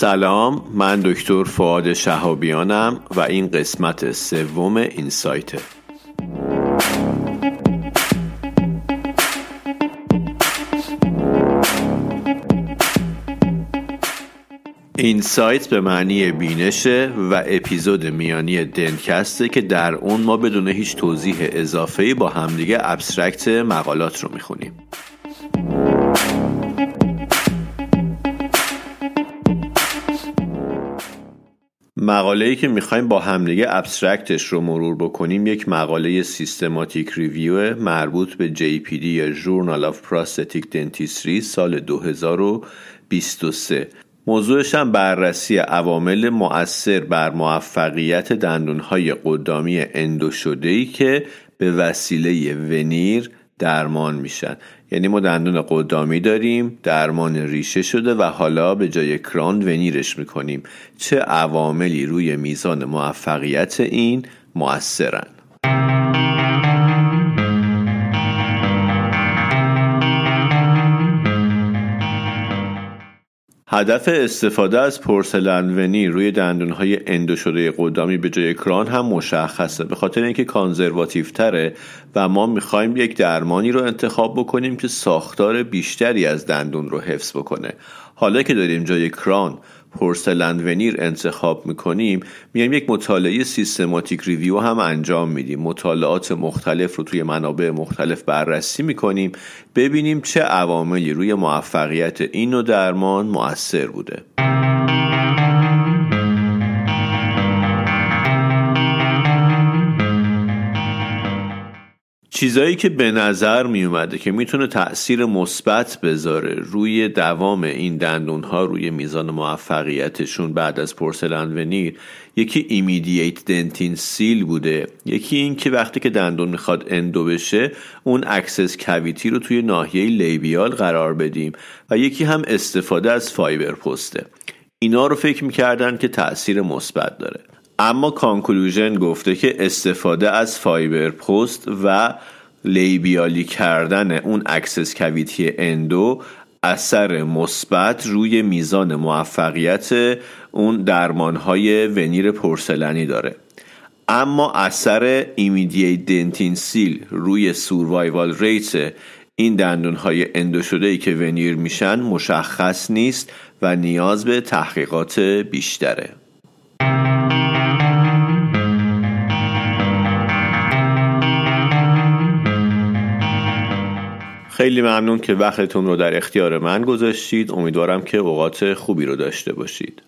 سلام من دکتر فعاد شهابیانم و این قسمت سوم این سایته این سایت به معنی بینشه و اپیزود میانی دنکسته که در اون ما بدون هیچ توضیح اضافه با همدیگه ابسترکت مقالات رو می‌خونیم. مقاله ای که می‌خوایم با همدیگه abstract ش رو مرور بکنیم یک مقاله systematic review مربوط به JPD یا Journal of Prosthetic Dentistry سال 2023 موضوعش هم بررسی عوامل مؤثر بر موفقیت دندونهای قدامی endo شده ای که به وسیله veneer درمان میشن. یعنی ما دندون قدامی داریم درمان ریشه شده و حالا به جای crown veneer ش می‌کنیم. چه عواملی روی میزان موفقیت این مؤثرن؟ هدف استفاده از پورسلن ونی روی دندونهای اندو شده قدامی به جای کران هم مشخصه. به خاطر اینکه کانزرواتیو تره و ما می‌خوایم یک درمانی رو انتخاب بکنیم که ساختار بیشتری از دندون رو حفظ بکنه. حالا که داریم جای کران پورسلند ونیر انتخاب می‌کنیم میایم یک مطالعه سیستماتیک ریویو هم انجام میدیم. مطالعات مختلف رو توی منابع مختلف بررسی می‌کنیم ببینیم چه عواملی روی موفقیت این نوع درمان مؤثر بوده. چیزایی که به نظر می اومده که می‌تونه تاثیر مثبت بذاره روی دوام این دندون ها روی میزان موفقیتشون بعد از پورسلن ونیر یکی immediate dentin seal بوده یکی این که وقتی که دندون می‌خواد endo بشه اون access cavity رو توی ناحیه labial قرار بدیم و یکی هم استفاده از fiber post ه. اینا رو فکر می‌کردن که تاثیر مثبت داره. اما conclusion گفته که استفاده از fiber post و labial ی کردن اون access cavity endo اثر مثبت روی میزان موفقیت اون درمانهای veneer پرسلنی داره. اما اثر immediate dentin seal روی survival rate این دندون های endo شده ای که veneer میشن مشخص نیست و نیاز به تحقیقات بیشتره. خیلی ممنون که وقتتون رو در اختیار من گذاشتید. امیدوارم که اوقات خوبی رو داشته باشید.